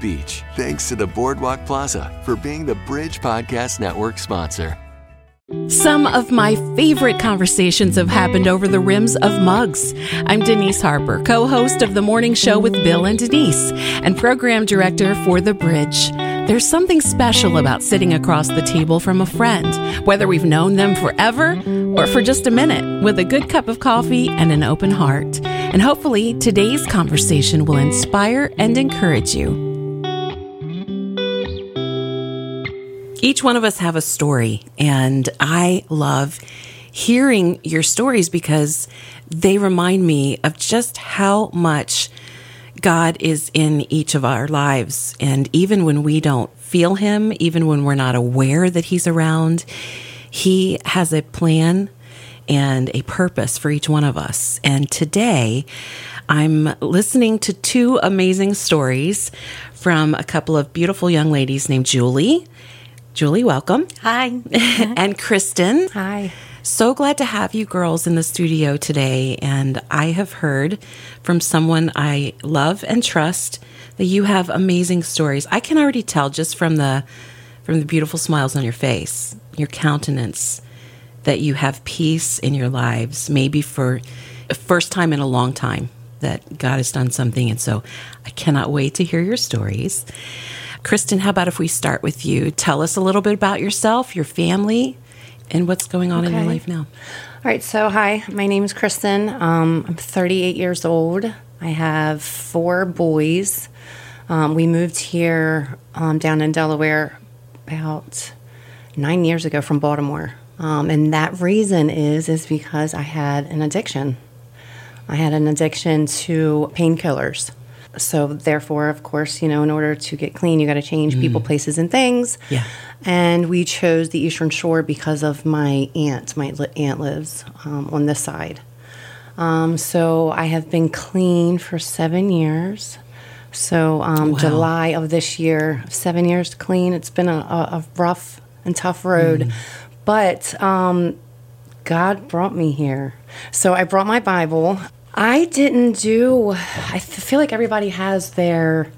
Beach. Thanks to the Boardwalk Plaza for being the Bridge Podcast Network sponsor. Some of my favorite conversations have happened over the rims of mugs. I'm Denise Harper, co host of The Morning Show with Bill and Denise, and program director for The Bridge. There's something special about sitting across the table from a friend, whether we've known them forever or for just a minute, with a good cup of coffee and an open heart. And hopefully, today's conversation will inspire and encourage you. Each one of us have a story, and I love hearing your stories because they remind me of just how much God is in each of our lives. And even when we don't feel Him, even when we're not aware that He's around, He has a plan and a purpose for each one of us. And today, I'm listening to two amazing stories from a couple of beautiful young ladies named Julie. Julie, welcome. Hi. and Kristen. Hi. So glad to have you girls in the studio today. And I have heard from someone I love and trust that you have amazing stories. I can already tell just from the from the beautiful smiles on your face, your countenance, that you have peace in your lives, maybe for the first time in a long time that God has done something. And so I cannot wait to hear your stories. Kristen, how about if we start with you? Tell us a little bit about yourself, your family, and what's going on okay. in your life now. All right. So, hi, my name is Kristen. Um, I'm 38 years old. I have four boys. Um, we moved here um, down in Delaware about nine years ago from Baltimore. Um, and that reason is is because I had an addiction. I had an addiction to painkillers. So therefore, of course, you know, in order to get clean, you got to change mm. people, places, and things. Yeah. And we chose the Eastern Shore because of my aunt. My aunt lives um, on this side. Um, so I have been clean for seven years. So um, wow. July of this year, seven years clean. It's been a, a rough and tough road, mm. But um, God brought me here. So I brought my Bible. I didn't do. I feel like everybody has their.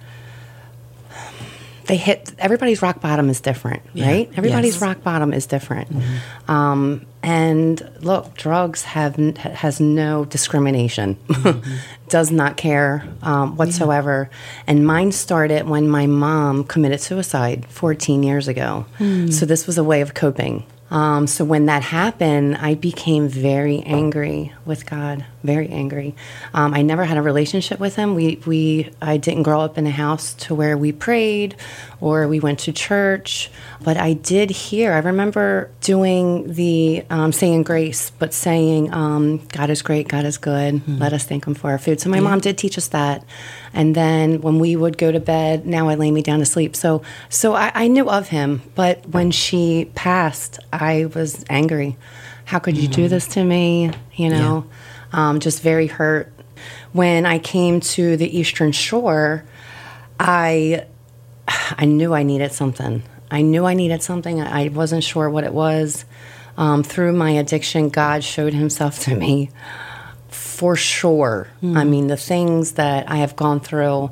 They hit everybody's rock bottom is different, yeah. right? Everybody's yes. rock bottom is different. Mm-hmm. Um, and look, drugs have has no discrimination, mm-hmm. does not care um, whatsoever. Yeah. And mine started when my mom committed suicide 14 years ago. Mm. So this was a way of coping. Um, so when that happened, I became very angry with God, very angry. Um, I never had a relationship with Him. We, we, I didn't grow up in a house to where we prayed or we went to church, but I did hear. I remember doing the um, saying grace, but saying, um, "God is great, God is good. Mm-hmm. Let us thank Him for our food." So my yeah. mom did teach us that. And then when we would go to bed, now I lay me down to sleep. So, so I, I knew of him, but when she passed, I was angry. How could you mm-hmm. do this to me? You know, yeah. Um, just very hurt. When I came to the Eastern Shore, I I knew I needed something. I knew I needed something. I wasn't sure what it was. Um, through my addiction, God showed Himself to me for sure. Mm. I mean, the things that I have gone through,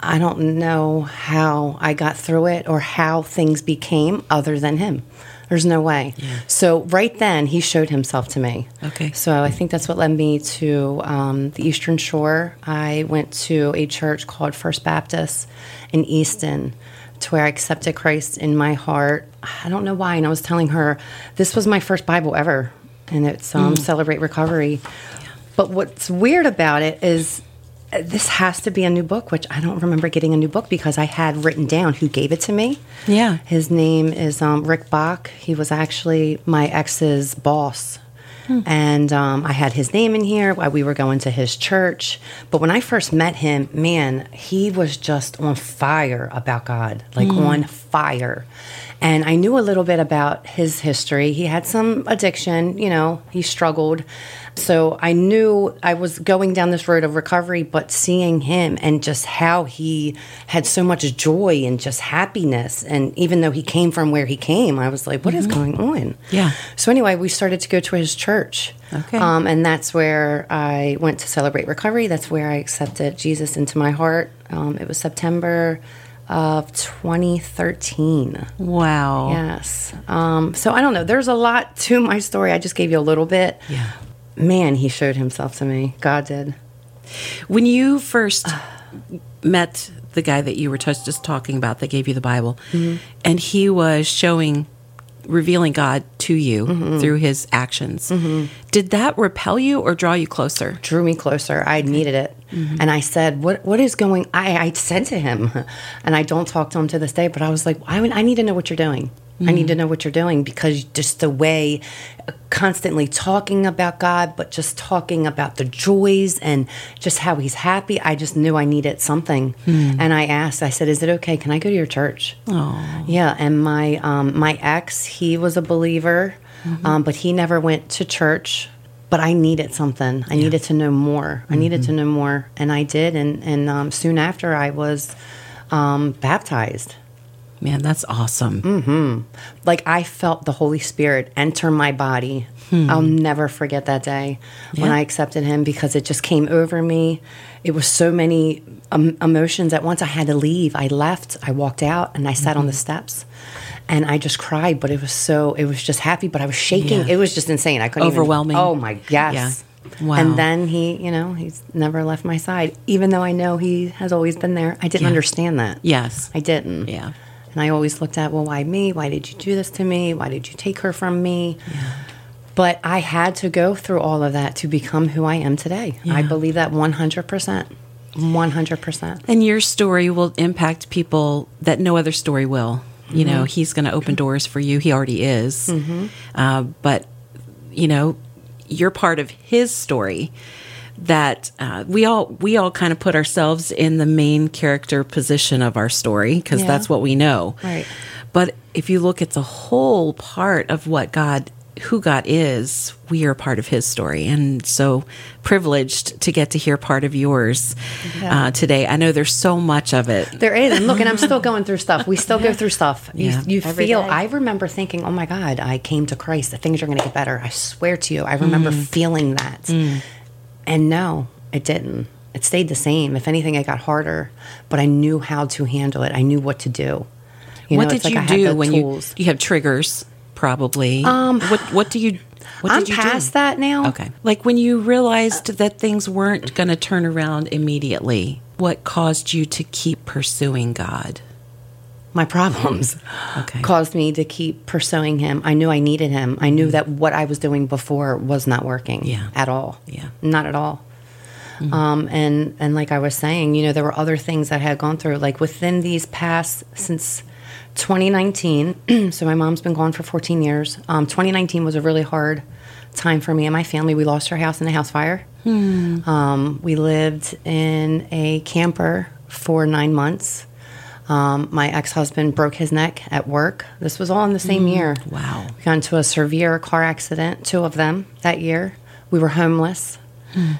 I don't know how I got through it or how things became other than him. There's no way. Yeah. So right then, he showed himself to me. Okay. So I think that's what led me to um, the Eastern Shore. I went to a church called First Baptist in Easton to where I accepted Christ in my heart. I don't know why. And I was telling her this was my first Bible ever, and it's um, mm. Celebrate Recovery. But what's weird about it is this has to be a new book, which I don't remember getting a new book because I had written down who gave it to me. Yeah. His name is um, Rick Bach. He was actually my ex's boss. And um, I had his name in here while we were going to his church. But when I first met him, man, he was just on fire about God, like on fire. And I knew a little bit about his history. He had some addiction, you know, he struggled. So I knew I was going down this road of recovery, but seeing him and just how he had so much joy and just happiness. And even though he came from where he came, I was like, what is going on? Yeah. So anyway, we started to go to his church. Okay. Um, and that's where I went to celebrate recovery. That's where I accepted Jesus into my heart. Um, it was September of 2013. Wow. Yes. Um, so I don't know. There's a lot to my story. I just gave you a little bit. Yeah. Man, he showed himself to me. God did. When you first met the guy that you were just just talking about that gave you the Bible, Mm-hmm. and he was showing, revealing God to you Mm-hmm. through his actions, did that repel you or draw you closer? drew me closer. I needed it. And I said, "What? What is going?" I, I said to him, and I don't talk to him to this day. But I was like, "I, I need to know what you're doing. I need to know what you're doing because just the way, constantly talking about God, but just talking about the joys and just how He's happy. I just knew I needed something, and I asked. I said, "Is it okay? Can I go to your church?" Oh, Yeah, and my um, my ex, he was a believer, um, but he never went to church. But I needed something. I needed to know more. I needed to know more, and I did. And and um, soon after, I was um, baptized. Man, that's awesome. Mm. Like I felt the Holy Spirit enter my body. I'll never forget that day when I accepted Him because it just came over me. It was so many um, emotions at once. I had to leave. I left. I walked out and I sat on the steps, and I just cried. But it was so. It was just happy, but I was shaking. Yeah. It was just insane. I couldn't. even- Overwhelming. oh my yes. Yeah. Wow. And then he, you know, he's never left my side, even though I know he has always been there. I didn't Yeah. understand that. Yes. I didn't. Yeah. And I always looked at, well, why me? Why did you do this to me? Why did you take her from me? But I had to go through all of that to become who I am today. I believe that 100%. 100%. And your story will impact people that no other story will. You know, Mm-hmm. he's going to open doors for you. He already is. Uh, but, you know, you're part of his story that uh, we all we all kind of put ourselves in the main character position of our story because Yeah. that's what we know. Right. But if you look at the whole part of what God who God is, we are part of his story. And so privileged to get to hear part of yours Yeah. uh, today. I know there's so much of it. There is. And look, and I'm still going through stuff. We still go through stuff. Yeah. You, you feel, day. I remember thinking, oh my God, I came to Christ. The things are going to get better. I swear to you. I remember feeling that. And no, it didn't. It stayed the same. If anything, it got harder, but I knew how to handle it. I knew what to do. You what know, did it's like you I do when tools. you you have triggers? Probably. Um, what what do you? What I'm did you past do? that now. Okay. Like when you realized that things weren't going to turn around immediately, what caused you to keep pursuing God? My problems Okay. caused me to keep pursuing him. I knew I needed him. I knew that what I was doing before was not working Yeah. at all. Yeah. Not at all. Um, and and like I was saying, you know, there were other things that I had gone through. Like within these past since 2019. so my mom's been gone for 14 years. Um, 2019 was a really hard time for me and my family. We lost our house in a house fire. Um, we lived in a camper for nine months. Um, my ex husband broke his neck at work. This was all in the same mm. year. Wow. We got into a severe car accident, two of them that year. We were homeless. Hmm.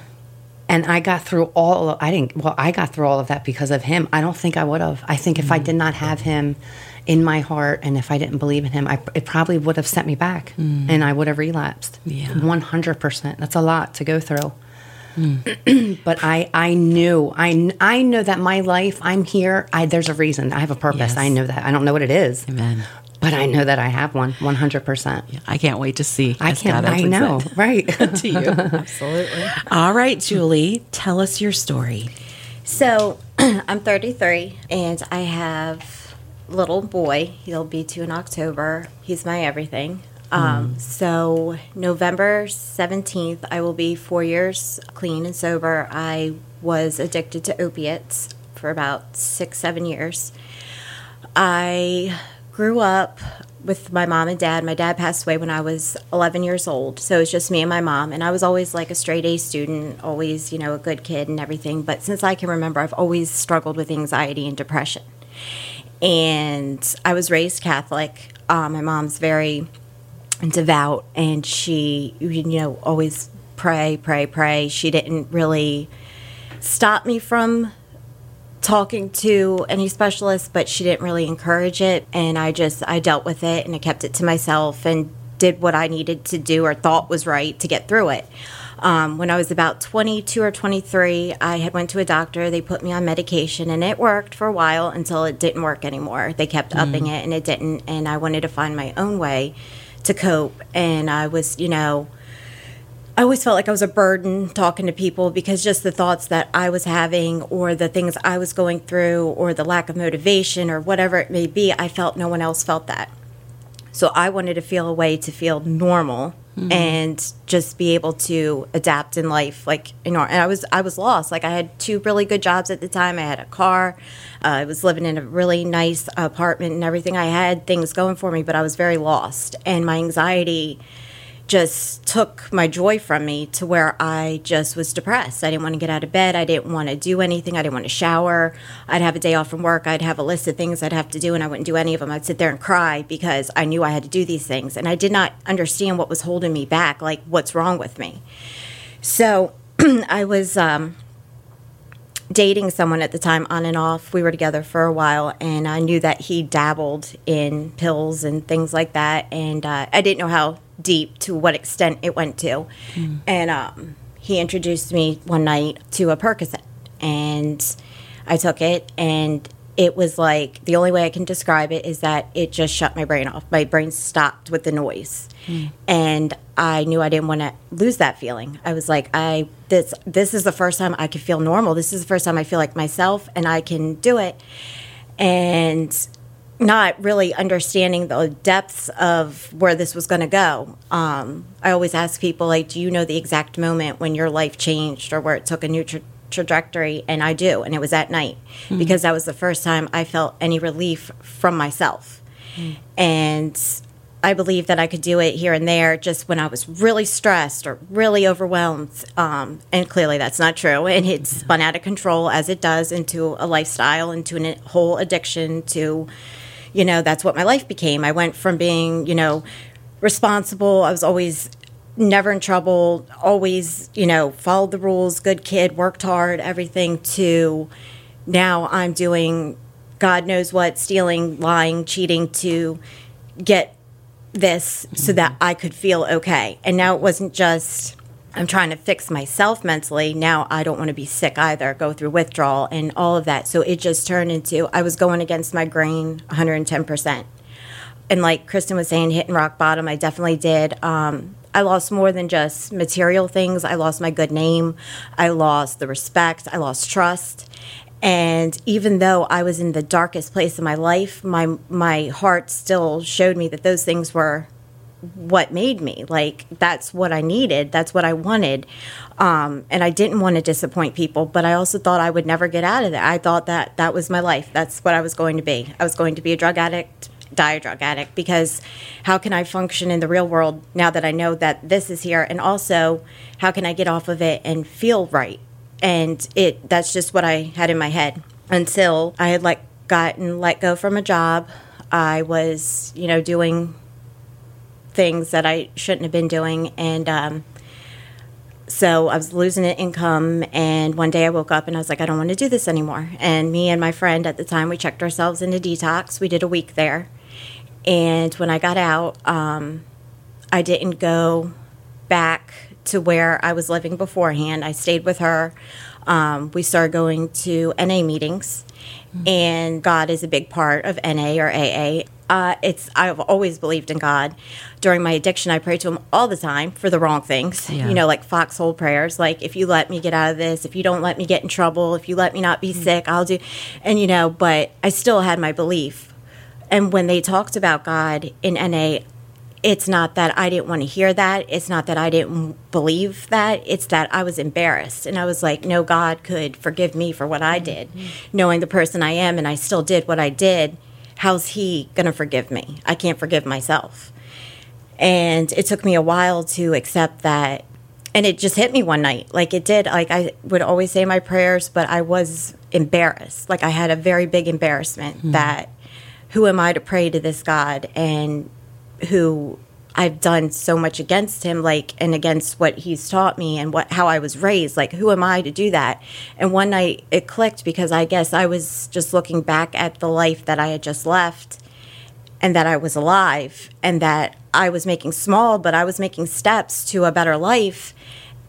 And I got through all of, I didn't, well, I got through all of that because of him. I don't think I would have. I think if I hmm. did not have him in my heart and if I didn't believe in him, I, it probably would have sent me back hmm. and I would have relapsed. Yeah. 100%. That's a lot to go through. but I, I knew, I, I know that my life, I'm here. I, there's a reason. I have a purpose. Yes. I know that. I don't know what it is, Amen. but I know that I have one 100%. I can't wait to see. I can't, I know, right? to you. Absolutely. All right, Julie, tell us your story. So I'm 33 and I have little boy. He'll be two in October. He's my everything. Um, so November 17th, I will be four years clean and sober. I was addicted to opiates for about six, seven years. I grew up with my mom and dad. My dad passed away when I was 11 years old, so it was just me and my mom. And I was always like a straight A student, always, you know, a good kid and everything. But since I can remember, I've always struggled with anxiety and depression. And I was raised Catholic. Uh, my mom's very devout, and she, you know, always pray, pray, pray. She didn't really stop me from talking to any specialist, but she didn't really encourage it. And I just, I dealt with it and I kept it to myself and did what I needed to do or thought was right to get through it. Um, when I was about 22 or 23, I had went to a doctor. They put me on medication, and it worked for a while until it didn't work anymore. They kept mm. upping it, and it didn't. And I wanted to find my own way to cope. And I was, you know, I always felt like I was a burden talking to people because just the thoughts that I was having, or the things I was going through, or the lack of motivation, or whatever it may be, I felt no one else felt that. So I wanted to feel a way to feel normal mm-hmm. and just be able to adapt in life. Like you know, and I was I was lost. Like I had two really good jobs at the time. I had a car. Uh, I was living in a really nice apartment and everything. I had things going for me, but I was very lost, and my anxiety just took my joy from me to where I just was depressed. I didn't want to get out of bed. I didn't want to do anything. I didn't want to shower. I'd have a day off from work. I'd have a list of things I'd have to do, and I wouldn't do any of them. I'd sit there and cry because I knew I had to do these things. And I did not understand what was holding me back, like what's wrong with me. So I was. Um, dating someone at the time on and off. We were together for a while, and I knew that he dabbled in pills and things like that. And uh, I didn't know how deep to what extent it went to. Mm. And um, he introduced me one night to a Percocet, and I took it, and it was like the only way I can describe it is that it just shut my brain off. My brain stopped with the noise, mm. and I knew I didn't want to lose that feeling. I was like, I this this is the first time I could feel normal. This is the first time I feel like myself, and I can do it. And not really understanding the depths of where this was going to go. Um, I always ask people, like, do you know the exact moment when your life changed or where it took a new tra- trajectory? And I do, and it was at night mm-hmm. because that was the first time I felt any relief from myself. Mm-hmm. And I believe that I could do it here and there just when I was really stressed or really overwhelmed. Um, and clearly that's not true. And it spun out of control as it does into a lifestyle, into a whole addiction, to you know, that's what my life became. I went from being, you know, responsible. I was always never in trouble, always, you know, followed the rules, good kid, worked hard, everything to now I'm doing God knows what, stealing, lying, cheating to get this so that mm-hmm. I could feel okay. And now it wasn't just I'm trying to fix myself mentally. Now I don't want to be sick either, go through withdrawal and all of that. So it just turned into I was going against my grain 110%. And like Kristen was saying, hitting rock bottom, I definitely did. Um, I lost more than just material things. I lost my good name. I lost the respect. I lost trust. And even though I was in the darkest place in my life, my my heart still showed me that those things were what made me. Like that's what i needed. That's what i wanted. Um, and i didn't want to disappoint people but i also thought i would never get out of that. I thought that that was my life. That's what i was going to be. I was going to be a drug addict die a drug addict because how can i function in the real world now that i know that this is here? And also how can i get off of it and feel right? And it that's just what i had in my head until i had like gotten let go from a job. I was you know doing things that I shouldn't have been doing. And um, so I was losing income. And one day I woke up and I was like, I don't want to do this anymore. And me and my friend at the time, we checked ourselves into detox. We did a week there. And when I got out, um, I didn't go back to where I was living beforehand. I stayed with her. Um, we started going to NA meetings, mm-hmm. and God is a big part of NA or AA. Uh, it's I've always believed in God. During my addiction, I prayed to Him all the time for the wrong things. Yeah. You know, like foxhole prayers, like if you let me get out of this, if you don't let me get in trouble, if you let me not be mm-hmm. sick, I'll do. And you know, but I still had my belief. And when they talked about God in NA, it's not that I didn't want to hear that. It's not that I didn't believe that. It's that I was embarrassed. And I was like, no, God could forgive me for what I did, mm-hmm. knowing the person I am. And I still did what I did how's he going to forgive me? I can't forgive myself. And it took me a while to accept that. And it just hit me one night. Like it did. Like I would always say my prayers, but I was embarrassed. Like I had a very big embarrassment mm-hmm. that who am I to pray to this God and who I've done so much against him, like, and against what he's taught me and what how I was raised. Like, who am I to do that? And one night it clicked because I guess I was just looking back at the life that I had just left, and that I was alive, and that I was making small, but I was making steps to a better life,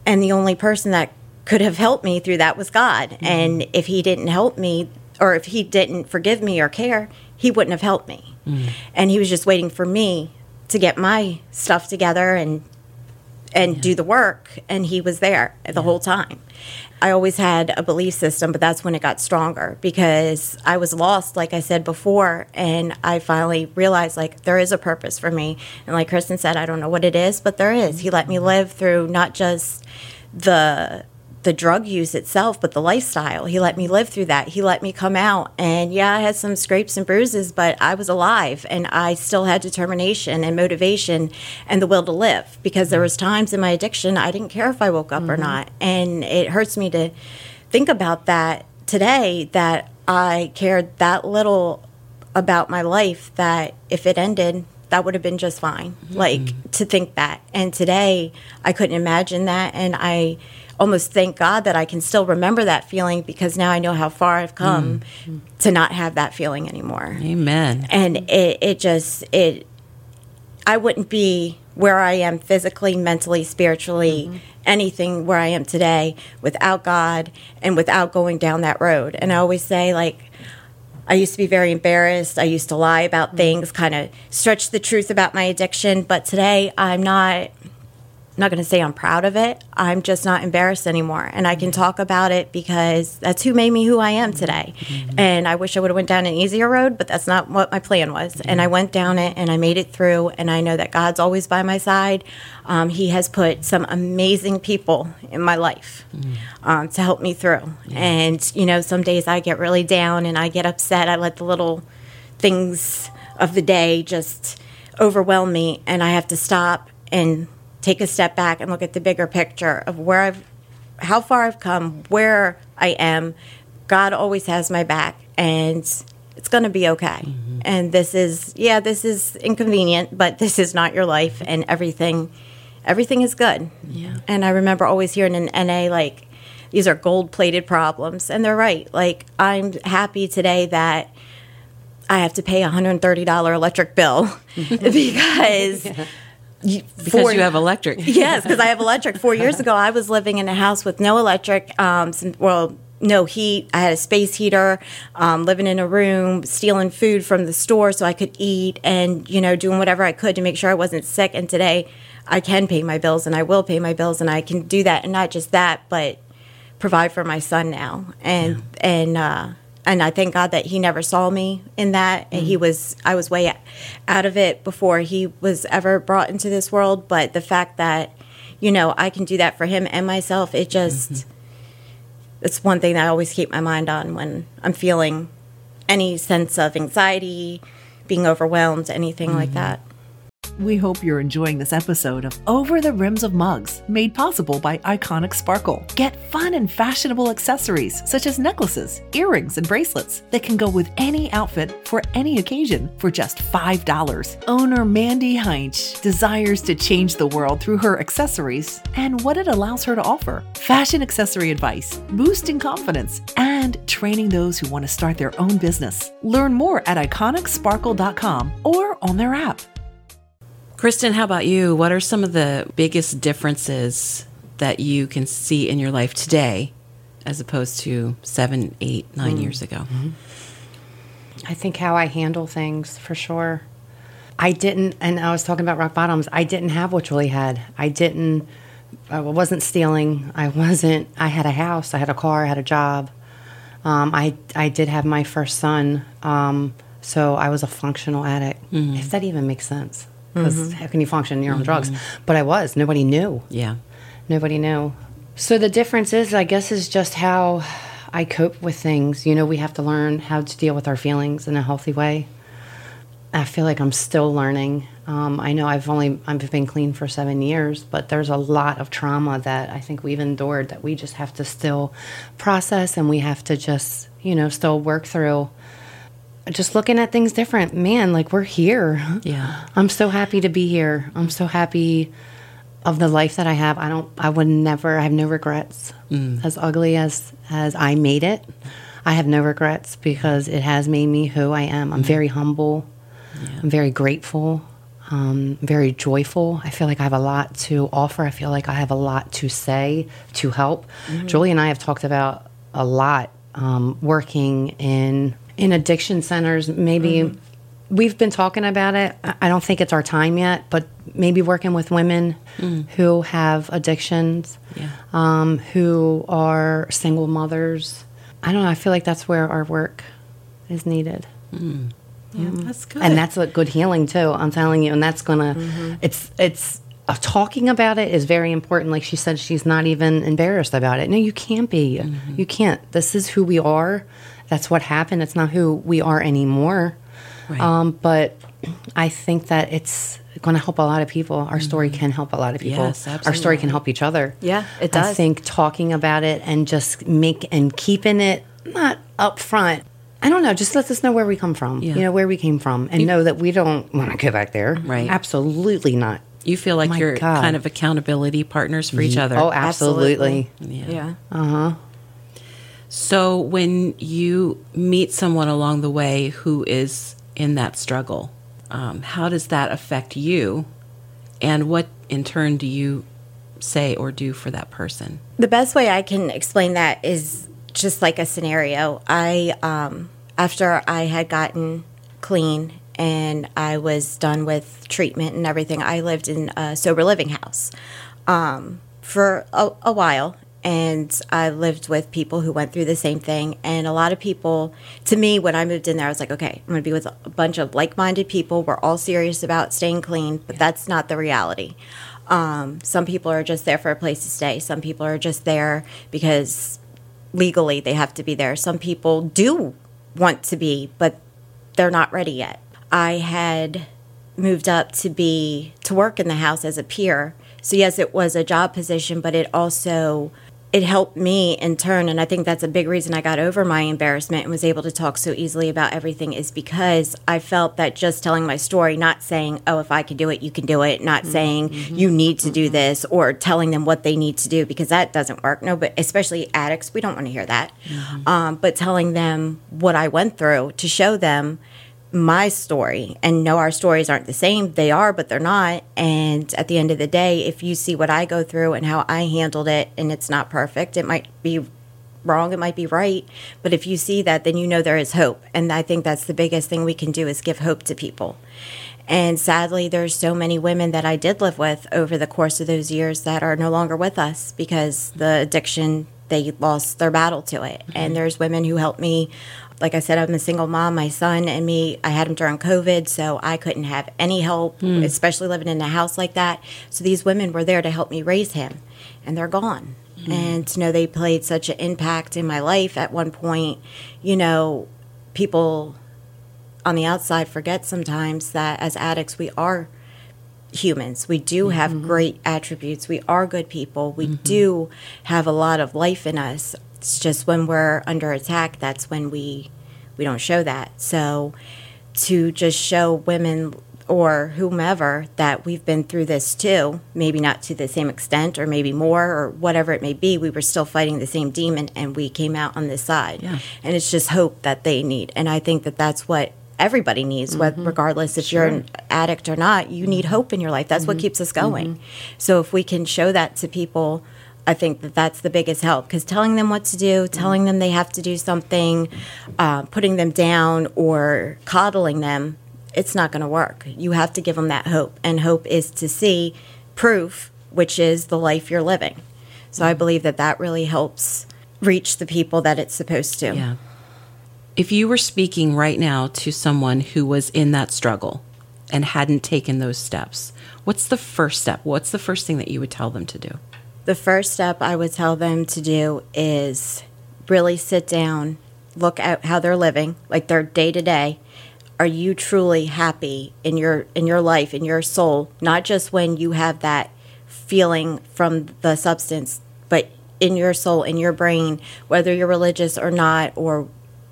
and the only person that could have helped me through that was God. Mm-hmm. And if He didn't help me, or if He didn't forgive me or care, He wouldn't have helped me. Mm-hmm. And He was just waiting for me to get my stuff together and and yeah. do the work and he was there the yeah. whole time i always had a belief system but that's when it got stronger because i was lost like i said before and i finally realized like there is a purpose for me and like kristen said i don't know what it is but there is he let me mm-hmm. live through not just the the drug use itself, but the lifestyle. He let me live through that. He let me come out. And yeah, I had some scrapes and bruises, but I was alive and I still had determination and motivation and the will to live because there was times in my addiction I didn't care if I woke up mm-hmm. or not. And it hurts me to think about that today that I cared that little about my life that if it ended, that would have been just fine. Mm-hmm. Like to think that. And today I couldn't imagine that and I almost thank God that I can still remember that feeling because now I know how far I've come mm. to not have that feeling anymore. Amen. And it, it just it I wouldn't be where I am physically, mentally, spiritually, mm-hmm. anything where I am today without God and without going down that road. And I always say like I used to be very embarrassed. I used to lie about mm-hmm. things, kind of stretch the truth about my addiction, but today I'm not not going to say I'm proud of it. I'm just not embarrassed anymore, and I can talk about it because that's who made me who I am today. Mm-hmm. And I wish I would have went down an easier road, but that's not what my plan was. Mm-hmm. And I went down it, and I made it through. And I know that God's always by my side. Um, he has put some amazing people in my life mm-hmm. um, to help me through. And you know, some days I get really down and I get upset. I let the little things of the day just overwhelm me, and I have to stop and take a step back and look at the bigger picture of where I've, how far I've come, where I am. God always has my back, and it's going to be okay. Mm-hmm. And this is, yeah, this is inconvenient, but this is not your life, and everything, everything is good. Yeah. And I remember always hearing in NA like, these are gold-plated problems, and they're right. Like I'm happy today that. I have to pay a $130 electric bill because yeah because four, you have electric. yes, because I have electric. Four years ago, I was living in a house with no electric. Um, some, well, no heat. I had a space heater, um, living in a room, stealing food from the store so I could eat, and you know, doing whatever I could to make sure I wasn't sick. And today, I can pay my bills, and I will pay my bills, and I can do that, and not just that, but provide for my son now, and yeah. and. Uh, and I thank God that he never saw me in that. And he mm. was, I was way out of it before he was ever brought into this world. But the fact that, you know, I can do that for him and myself, it just, mm-hmm. it's one thing that I always keep my mind on when I'm feeling any sense of anxiety, being overwhelmed, anything mm-hmm. like that. We hope you're enjoying this episode of Over the Rims of Mugs, made possible by Iconic Sparkle. Get fun and fashionable accessories such as necklaces, earrings, and bracelets that can go with any outfit for any occasion for just $5. Owner Mandy Heinch desires to change the world through her accessories and what it allows her to offer fashion accessory advice, boosting confidence, and training those who want to start their own business. Learn more at iconicsparkle.com or on their app. Kristen, how about you? What are some of the biggest differences that you can see in your life today as opposed to seven, eight, nine mm. years ago? Mm-hmm. I think how I handle things for sure. I didn't, and I was talking about rock bottoms, I didn't have what Julie had. I didn't, I wasn't stealing. I wasn't, I had a house, I had a car, I had a job. Um, I, I did have my first son. Um, so I was a functional addict, mm-hmm. if that even makes sense because mm-hmm. how can you function your own mm-hmm. drugs? But I was. Nobody knew. Yeah. Nobody knew. So the difference is, I guess, is just how I cope with things. You know, we have to learn how to deal with our feelings in a healthy way. I feel like I'm still learning. Um, I know I've only I've been clean for seven years, but there's a lot of trauma that I think we've endured that we just have to still process, and we have to just you know still work through. Just looking at things different, man. Like we're here. Yeah. I'm so happy to be here. I'm so happy of the life that I have. I don't. I would never. I have no regrets. As ugly as as I made it, I have no regrets because it has made me who I am. I'm very humble. I'm very grateful. Um, very joyful. I feel like I have a lot to offer. I feel like I have a lot to say to help. Julie and I have talked about a lot um, working in in addiction centers. Maybe mm-hmm. we've been talking about it. I don't think it's our time yet, but maybe working with women mm. who have addictions, Yeah. um, who are single mothers. I don't know. I feel like that's where our work is needed. Mm. Yeah, that's good. And that's what good healing too. I'm telling you, and that's gonna. Mm-hmm. It's it's uh, talking about it is very important. Like she said, she's not even embarrassed about it. No, you can't be. Mm-hmm. You can't. This is who we are. That's what happened. It's not who we are anymore. Right. Um, but I think that it's going to help a lot of people. Our story can help a lot of people. Yes, absolutely. Our story can help each other. Yeah, it does. I think talking about it and just make and keeping it not up front. I don't know. Just let us know where we come from. Yeah. You know where we came from, and know that we don't want to go back there. Right. Absolutely not. you feel like My you're God. kind of accountability partners for each other. Oh, absolutely. Yeah. Yeah. So when you meet someone along the way who is in that struggle, um, how does that affect you? And what in turn do you say or do for that person? The best way I can explain that is just like a scenario. I, um, after I had gotten clean and I was done with treatment and everything, I lived in a sober living house um, for a, a while. And I lived with people who went through the same thing. And a lot of people, to me, when I moved in there, I was like, okay, I'm going to be with a bunch of like minded people. We're all serious about staying clean, but that's not the reality. Um, some people are just there for a place to stay. Some people are just there because legally they have to be there. Some people do want to be, but they're not ready yet. I had moved up to be to work in the house as a peer. So yes, it was a job position, but it also it helped me in turn and I think that's a big reason I got over my embarrassment and was able to talk so easily about everything is because I felt that just telling my story, not saying, "Oh, if I can do it, you can do it," not mm-hmm. saying mm-hmm. you need to do mm-hmm. this or telling them what they need to do because that doesn't work. No, but especially addicts, we don't want to hear that. Um, but telling them what I went through to show them my story. And no our stories aren't the same. They are but they're not. And at the end of the day if you see what i go through and how i handled it and it's not perfect it might be wrong it might be right. But if you see that then you know there is hope. And i think that's the biggest thing we can do is give hope to people. And sadly there's so many women that i did live with over the course of those years that are no longer with us because the addiction they lost their battle to it. And mm-hmm. there's women who helped me like I said, I'm a single mom. My son and me, I had him during COVID, so I couldn't have any help, hmm. especially living in a house like that. So these women were there to help me raise him, and they're gone. Hmm. And to know they played such an impact in my life at one point, you know, people on the outside forget sometimes that as addicts, we are humans. We do have mm-hmm. great attributes. We are good people. We mm-hmm. do have a lot of life in us. It's just when we're under attack that's when we we don't show that. So to just show women or whomever that we've been through this too, maybe not to the same extent or maybe more or whatever it may be, we were still fighting the same demon and we came out on this side. Yeah. And it's just hope that they need. And I think that that's what everybody needs, whether mm-hmm. regardless if you're an addict or not, you need hope in your life. That's what mm-hmm. keeps us going. Mm-hmm. So if we can show that to people, I think that that's the biggest help because telling them what to do, telling them they have to do something, uh, putting them down, or coddling them, it's not going to work. You have to give them that hope, and hope is to see proof, which is the life you're living. So I believe that that really helps reach the people that it's supposed to. Yeah. If you were speaking right now to someone who was in that struggle and hadn't taken those steps, what's the first step? What's the first thing that you would tell them to do? The first step I would tell them to do is really sit down, look at how they're living, like their day to day, are you truly happy in your in your life in your soul? Not just when you have that feeling from the substance but in your soul in your brain whether you're religious or not or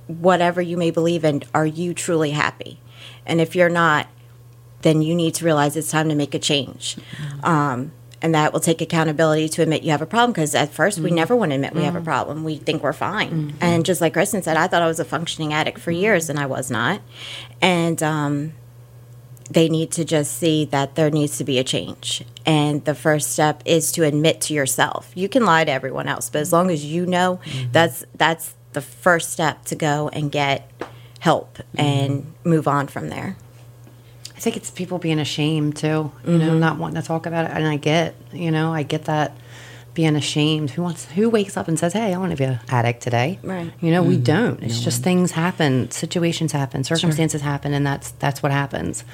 whatever you may believe in are you truly happy? And if you're not then you need to realize it's time to make a change. Um, and that will take accountability to admit you have a problem because at 1st we mm-hmm. never want to admit we have a mm-hmm. problem. We think we're fine. Mm-hmm. And just like kristen said i thought i was a functioning addict for years and i was not. And um, they need to just see that there needs to be a change. And the first step is to admit to yourself. You can lie to everyone else but as long as you know that's that's the first step to go and get help and move on from there I think it's people being ashamed too, you know, mm-hmm. not wanting to talk about it. And I get, you know, I get that being ashamed. Who wants, who wakes up and says, "Hey, I want to be an addict today"? Right. You know, we mm-hmm. don't. It's just things happen, situations happen, circumstances happen, and that's that's what happens.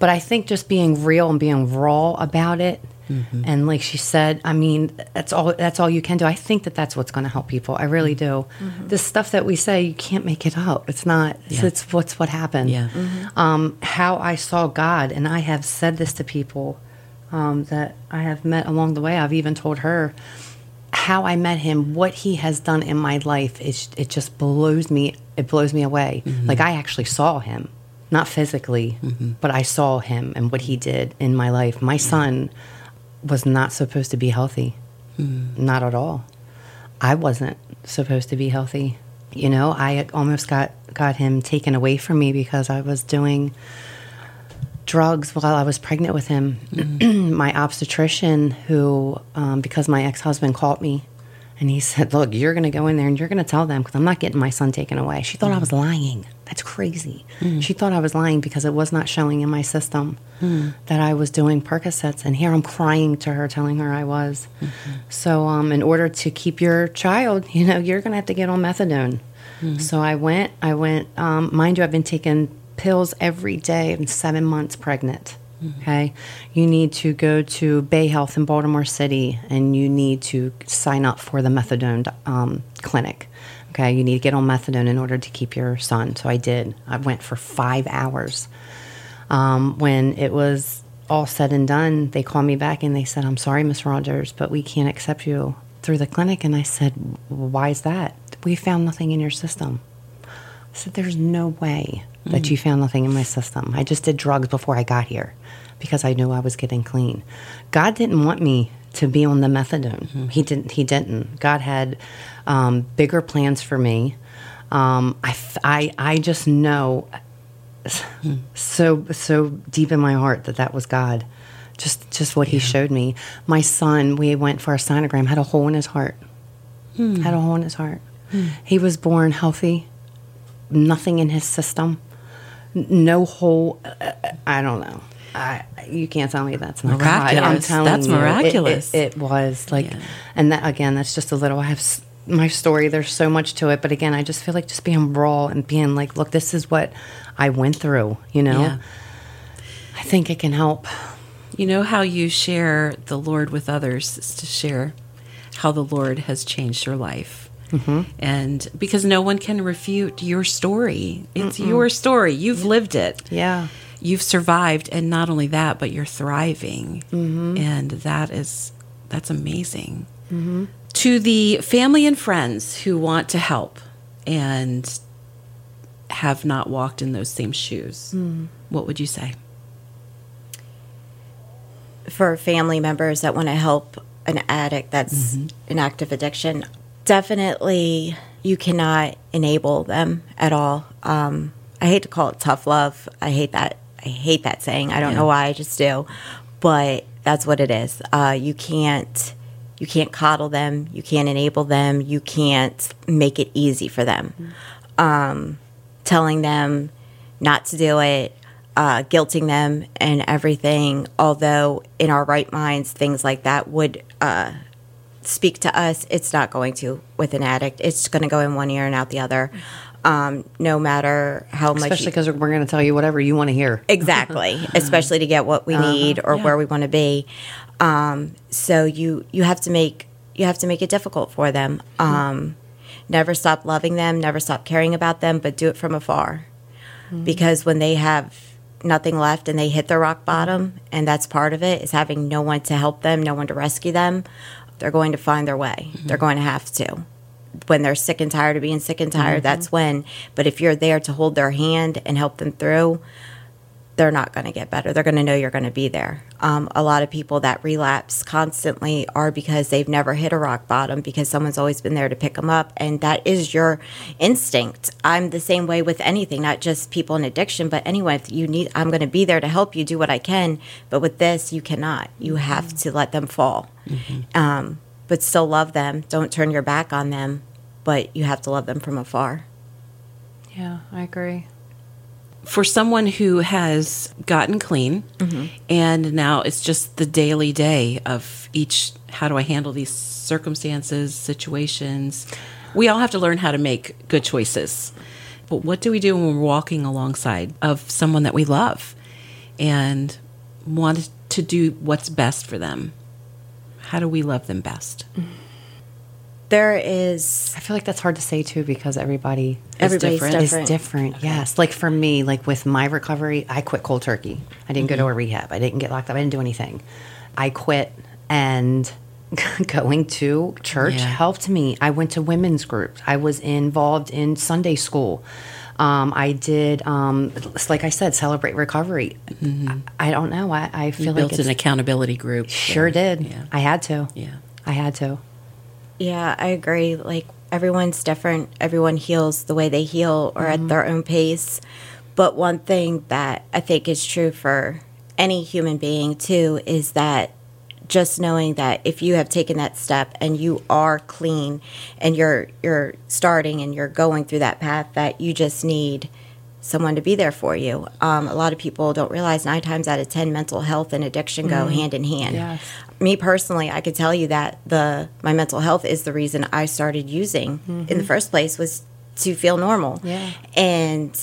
But I think just being real and being raw about it, Mm-hmm. and like she said, I mean, that's all that's all you can do. I think that that's what's going to help people. I really do. Mm-hmm. The stuff that we say, you can't make it up. It's not. It's, Yeah. it's what's what happened Yeah. Mm-hmm. um, how I saw God, and I have said this to people um, that I have met along the way. I've even told her how I met Him, what He has done in my life. It it just blows me. It blows me away. Like I actually saw Him, not physically, but I saw Him and what He did in my life. My son was not supposed to be healthy, hmm. not at all. I wasn't supposed to be healthy. You know, I almost got got him taken away from me because I was doing drugs while I was pregnant with him. Mm-hmm. my obstetrician, who, um, because my ex husband called me and he said, Look, you're going to go in there and you're going to tell them because I'm not getting my son taken away. She thought I was mm-hmm. lying. That's crazy. She thought I was lying because it was not showing in my system that I was doing Percocets. And here I'm crying to her, telling her I was. So, um, in order to keep your child, you know, you're going to have to get on methadone. So I went, I went, um, mind you, I've been taking pills every day. I'm seven months pregnant. Okay. You need to go to Bay Health in Baltimore City and you need to sign up for the methadone um, clinic. Okay. You need to get on methadone in order to keep your son. So I did. I went for five hours. Um, when it was all said and done, they called me back and they said, I'm sorry, Miss Rogers, but we can't accept you through the clinic. And I said, Why is that? We found nothing in your system. I said, There's no way that you found nothing in my system. I just did drugs before I got here because I knew I was getting clean. God didn't want me to be on the methadone. He didn't. He didn't. God had um, bigger plans for me. Um, I, I, I just know so so deep in my heart that that was God. Just just what He showed me. My son, we went for a sonogram, had a hole in his heart. Had a hole in his heart. He was born healthy, nothing in his system, no hole. uh, I don't know. I, you can't tell me that's not God. I'm Miraculous. telling That's you, it- miraculous. It, it was like, Yeah. and that again, that's just a little. I have my story. There's so much to it, but again, I just feel like just being raw and being like, look, this is what I went through. You know, Yeah. I think it can help. You know how you share the Lord with others is to share how the Lord has changed your life. Mm-hmm. And because no one can refute your story, it's your story. You've lived it. Yeah. You've survived, and not only that, but you're thriving, and that is that's amazing. To the family and friends who want to help and have not walked in those same shoes, what would you say? for family members that want to help an addict that's in active addiction, definitely you cannot enable them at all. Um, I hate to call it tough love. I hate that. I hate that saying. I don't know why. I just do, but that's what it is. Uh, you can't. You can't coddle them. You can't enable them. You can't make it easy for them. Um, telling them not to do it, uh, guilting them, and everything. Although, in our right minds, things like that would uh, speak to us, it's not going to with an addict. It's going to go in one ear and out the other. Um, no matter how much. Especially because we're going to tell you whatever you want to hear. exactly especially to get what we need or Yeah. where we want to be um, so you you have to make you have to make it difficult for them um, never stop loving them never stop caring about them but do it from afar because when they have nothing left and they hit the rock bottom, and that's part of it is having no one to help them, no one to rescue them, they're going to find their way. They're going to have to. When they're sick and tired of being sick and tired, that's when. But if you're there to hold their hand and help them through, they're not going to get better. They're going to know you're going to be there. Um, a lot of people that relapse constantly are because they've never hit a rock bottom because someone's always been there to pick them up. And that is your instinct. I'm the same way with anything, not just people in addiction, but anyone. If you need, I'm going to be there to help you do what I can. But with this, you cannot. You have to let them fall. Um, but still love them. Don't turn your back on them, but you have to love them from afar. Yeah, I agree. For someone who has gotten clean and now it's just the daily day of each how do I handle these circumstances, situations. We all have to learn how to make good choices. But what do we do when we're walking alongside of someone that we love and want to do what's best for them? How do we love them best? There is I feel like that's hard to say too because everybody Everybody's different. is different. different. Yes. Like for me, like with my recovery, I quit cold turkey. I didn't go to a rehab. I didn't get locked up. I didn't do anything. I quit and going to church Yeah. helped me. I went to women's groups. I was involved in Sunday school. Um, I did, um, like I said, celebrate recovery. I, I don't know. I, I feel You like built it's, an accountability group. sure there. did. Yeah. I had to. Yeah. I had to. Yeah, I agree. Like everyone's different. Everyone heals the way they heal or at mm-hmm. their own pace. But one thing that I think is true for any human being too is that just knowing that if you have taken that step and you are clean and you're you're starting and you're going through that path that you just need someone to be there for you. Um, a lot of people don't realize nine times out of ten mental health and addiction go hand in hand Yes. me personally, I could tell you that the my mental health is the reason I started using in the first place was to feel normal. Yeah. And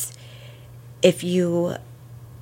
if you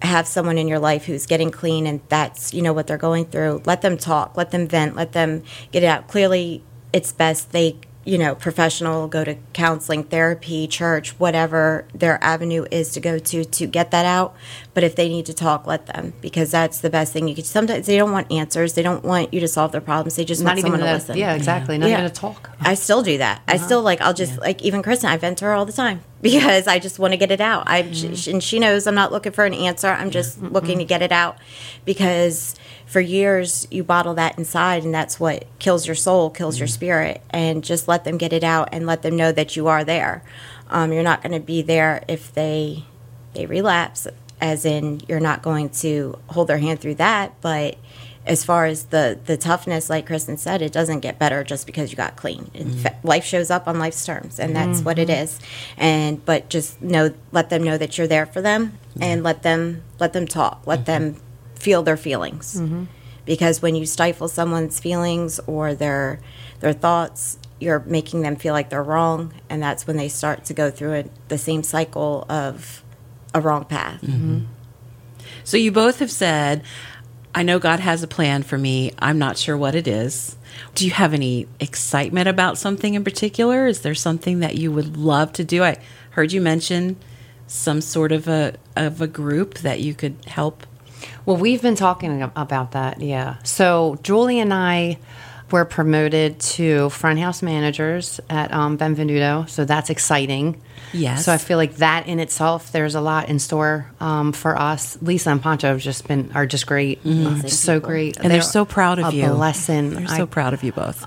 have someone in your life who's getting clean and that's, you know, what they're going through, let them talk, let them vent, let them get it out. Clearly it's best they you know, professional, go to counseling, therapy, church, whatever their avenue is to go to to get that out. But if they need to talk, let them because that's the best thing you could. Sometimes they don't want answers. They don't want you to solve their problems. They just Not want someone to to, listen. yeah, exactly. Not Yeah. even to talk. I still do that. I uh-huh. still like. I'll just like even Kristen. I vent to her all the time because I just want to get it out. I mm-hmm. sh and she knows I'm not looking for an answer. I'm just mm-hmm. looking to get it out because for years you bottle that inside, and that's what kills your soul, kills your mm-hmm. spirit. And just let them get it out and let them know that you are there. Um, you're not going to be there if they they relapse, as in you're not going to hold their hand through that, but as far as the the toughness, like Kristen said, it doesn't get better just because you got clean. Mm. Fa- life shows up on life's terms, and that's what it mm-hmm. is. And but just know, let them know that you're there for them, and let them let them talk, let them mm-hmm. feel their feelings, mm-hmm. because when you stifle someone's feelings or their their thoughts. You're making them feel like they're wrong, and that's when they start to go through it, the same cycle of a wrong path. So you both have said, I know God has a plan for me. I'm not sure what it is. Do you have any excitement about something in particular? Is there something that you would love to do? I heard you mention some sort of a of a group that you could help. Well, we've been talking about that, yeah. So Julie and I were promoted to front house managers at um, Benvenuto, so that's exciting. Yes. So I feel like that in itself, there's a lot in store um, for us. Lisa and Pancho have just been are just great, Uh, so great, And they're, so proud of a you. blessing. They're I- so proud of you both.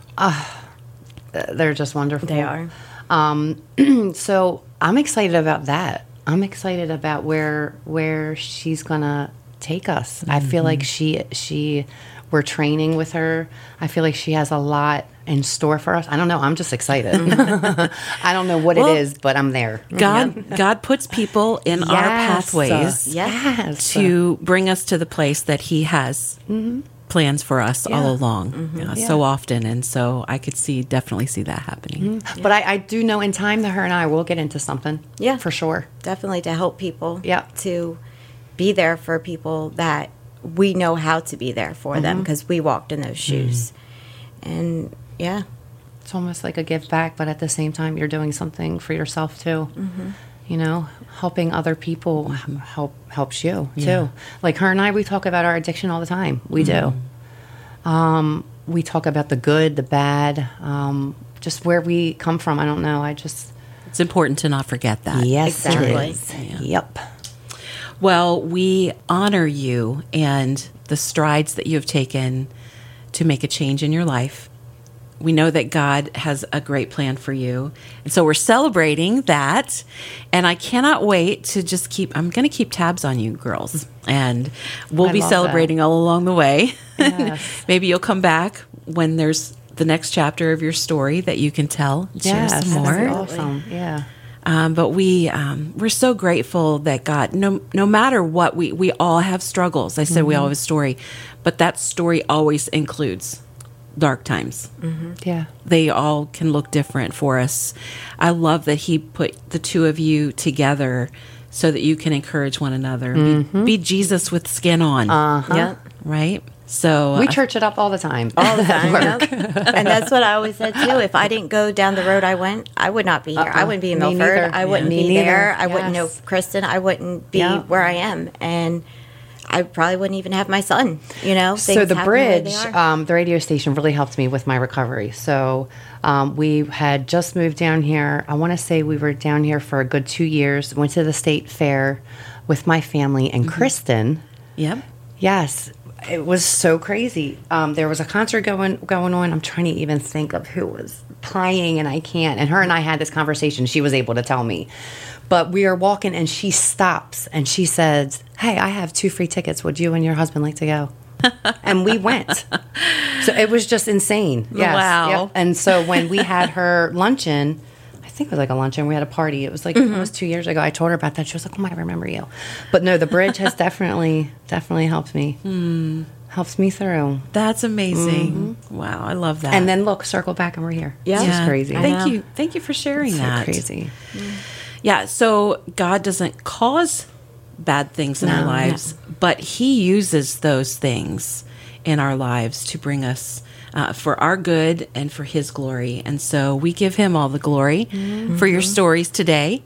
they're just wonderful. They are. Um, so I'm excited about that. I'm excited about where where she's gonna take us. I feel like she she we're training with her. I feel like she has a lot in store for us. I don't know. I'm just excited. I don't know what Well, it is, but I'm there. God God puts people in our pathways Yes. to bring us to the place that He has plans for us all Yeah. along. uh, So often, and so I could see definitely see that happening. But I, I do know in time that her and I will get into something. Yeah. For sure. definitely to help people. Yeah. To be there for people that we know how to be there for them because we walked in those shoes. And yeah, It's almost like a give back, but at the same time, you're doing something for yourself too. You you know, helping other people h- help helps you too. Like her and I, we talk about our addiction all the time. We do. Um, we talk about the good, the bad, um, just where we come from. I don't know. I just It's important to not forget that. yes, Exactly. it is. Yep. Well, we honor you and the strides that you have taken to make a change in your life. We know that God has a great plan for you. And so we're celebrating that. And I cannot wait to just keep, I'm going to keep tabs on you girls. And we'll I be love that. celebrating all along the way. Yes. Maybe you'll come back when there's the next chapter of your story that you can tell and share some more. that's awesome. Yeah. Um, but we um, we're so grateful that God, no no matter what, we we all have struggles. I said we all have a story, but that story always includes dark times. Yeah. They all can look different for us. I love that He put the two of you together so that you can encourage one another. Be, be Jesus with skin on, Yep. right? So We church it up all the time. All the time. yep. and that's what I always said too. If I didn't go down the road I went, I would not be here. I Uh-uh. wouldn't be in Me Milford. neither. I wouldn't Yeah. be Me there. neither. I wouldn't know Kristen. I wouldn't be Yeah. where I am. And I probably wouldn't even have my son. You know, so Things the happen the bridge um, the radio station really helped me with my recovery so um, we had just moved down here i want to say we were down here for a good two years went to the state fair with my family and Mm-hmm. kristen yep. yes it was so crazy um, there was a concert going going on i'm trying to even think of who was playing and i can't and her and i had this conversation she was able to tell me but we are walking and she stops and she says hey i have two free tickets would you and your husband like to go and we went. So it was just insane. Yes. Wow. Yep. And so when we had her luncheon, think it was like a luncheon, we had a party. It was like Mm-hmm. it was two years ago. I told her about that. She was like, "Oh my, I remember you." But no, the bridge has definitely, definitely helped me. Hmm. Helps me through. That's amazing. Wow, I love that. Mm-hmm. And then look, circle back, and we're here. Yeah. it's Yeah. crazy. Thank you. Thank you for sharing so that. crazy. Yeah, so God doesn't cause bad things in our No. lives, but He uses those things in our lives to bring us uh, for our good and for His glory. And so we give Him all the glory for your stories today,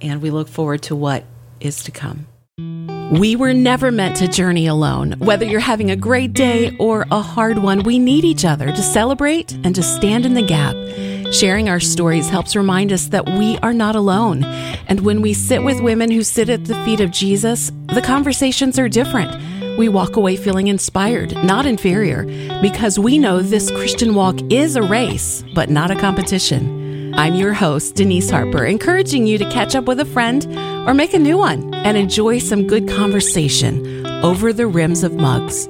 and we look forward to what is to come. We were never meant to journey alone. Whether you're having a great day or a hard one, we need each other to celebrate and to stand in the gap. Sharing our stories helps remind us that we are not alone. And when we sit with women who sit at the feet of Jesus, the conversations are different. We walk away feeling inspired, not inferior, because we know this Christian walk is a race, but not a competition. I'm your host, Denise Harper, encouraging you to catch up with a friend or make a new one and enjoy some good conversation over the rims of mugs.